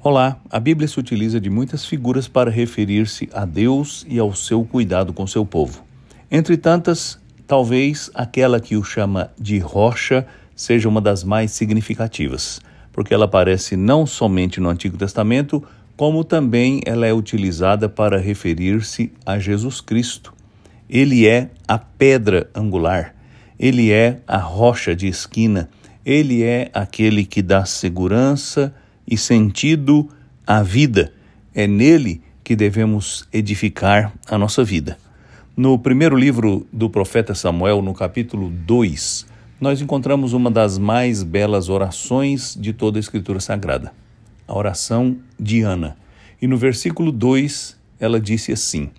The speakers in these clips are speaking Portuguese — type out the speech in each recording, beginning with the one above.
Olá, a Bíblia se utiliza de muitas figuras para referir-se a Deus e ao seu cuidado com seu povo. Entre tantas, talvez aquela que o chama de rocha seja uma das mais significativas, porque ela aparece não somente no Antigo Testamento, como também ela é utilizada para referir-se a Jesus Cristo. Ele é a pedra angular, ele é a rocha de esquina, ele é aquele que dá segurança e sentido à vida. É nele que devemos edificar a nossa vida. No primeiro livro do profeta Samuel, no capítulo 2, nós encontramos uma das mais belas orações de toda a Escritura Sagrada, a oração de Ana. E no versículo 2, ela disse assim: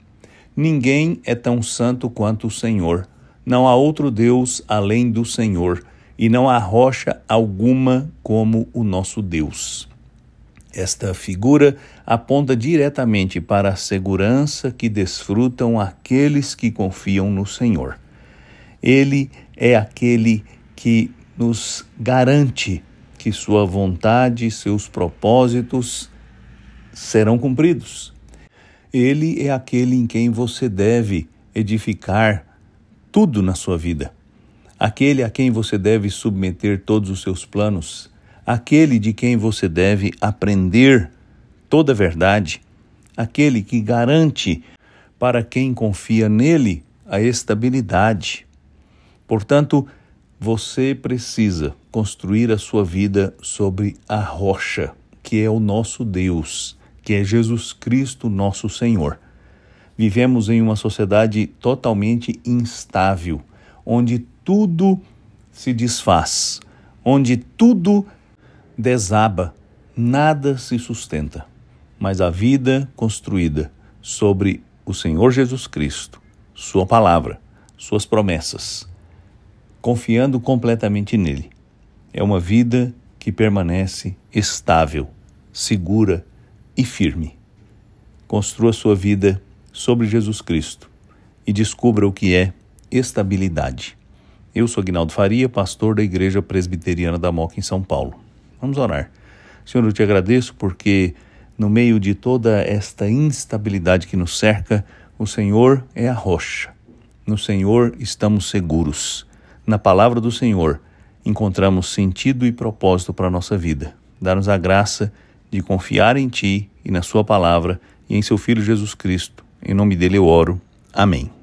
Ninguém é tão santo quanto o Senhor, não há outro Deus além do Senhor, e não há rocha alguma como o nosso Deus. Esta figura aponta diretamente para a segurança que desfrutam aqueles que confiam no Senhor. Ele é aquele que nos garante que Sua vontade e seus propósitos serão cumpridos. Ele é aquele em quem você deve edificar tudo na sua vida, aquele a quem você deve submeter todos os seus planos aquele de quem você deve aprender toda a verdade, aquele que garante para quem confia nele a estabilidade. Portanto, você precisa construir a sua vida sobre a rocha, que é o nosso Deus, que é Jesus Cristo, nosso Senhor. Vivemos em uma sociedade totalmente instável, onde tudo se desfaz, onde tudo desaba, nada se sustenta, mas a vida construída sobre o Senhor Jesus Cristo, Sua palavra, Suas promessas, confiando completamente nele, é uma vida que permanece estável, segura e firme. Construa sua vida sobre Jesus Cristo e descubra o que é estabilidade. Eu sou Aguinaldo Faria, pastor da Igreja Presbiteriana da Moca em São Paulo. Vamos orar. Senhor, eu te agradeço porque no meio de toda esta instabilidade que nos cerca, o Senhor é a rocha. No Senhor estamos seguros. Na palavra do Senhor encontramos sentido e propósito para a nossa vida. Dá-nos a graça de confiar em Ti e na Sua palavra e em Seu Filho Jesus Cristo. Em nome dele eu oro. Amém.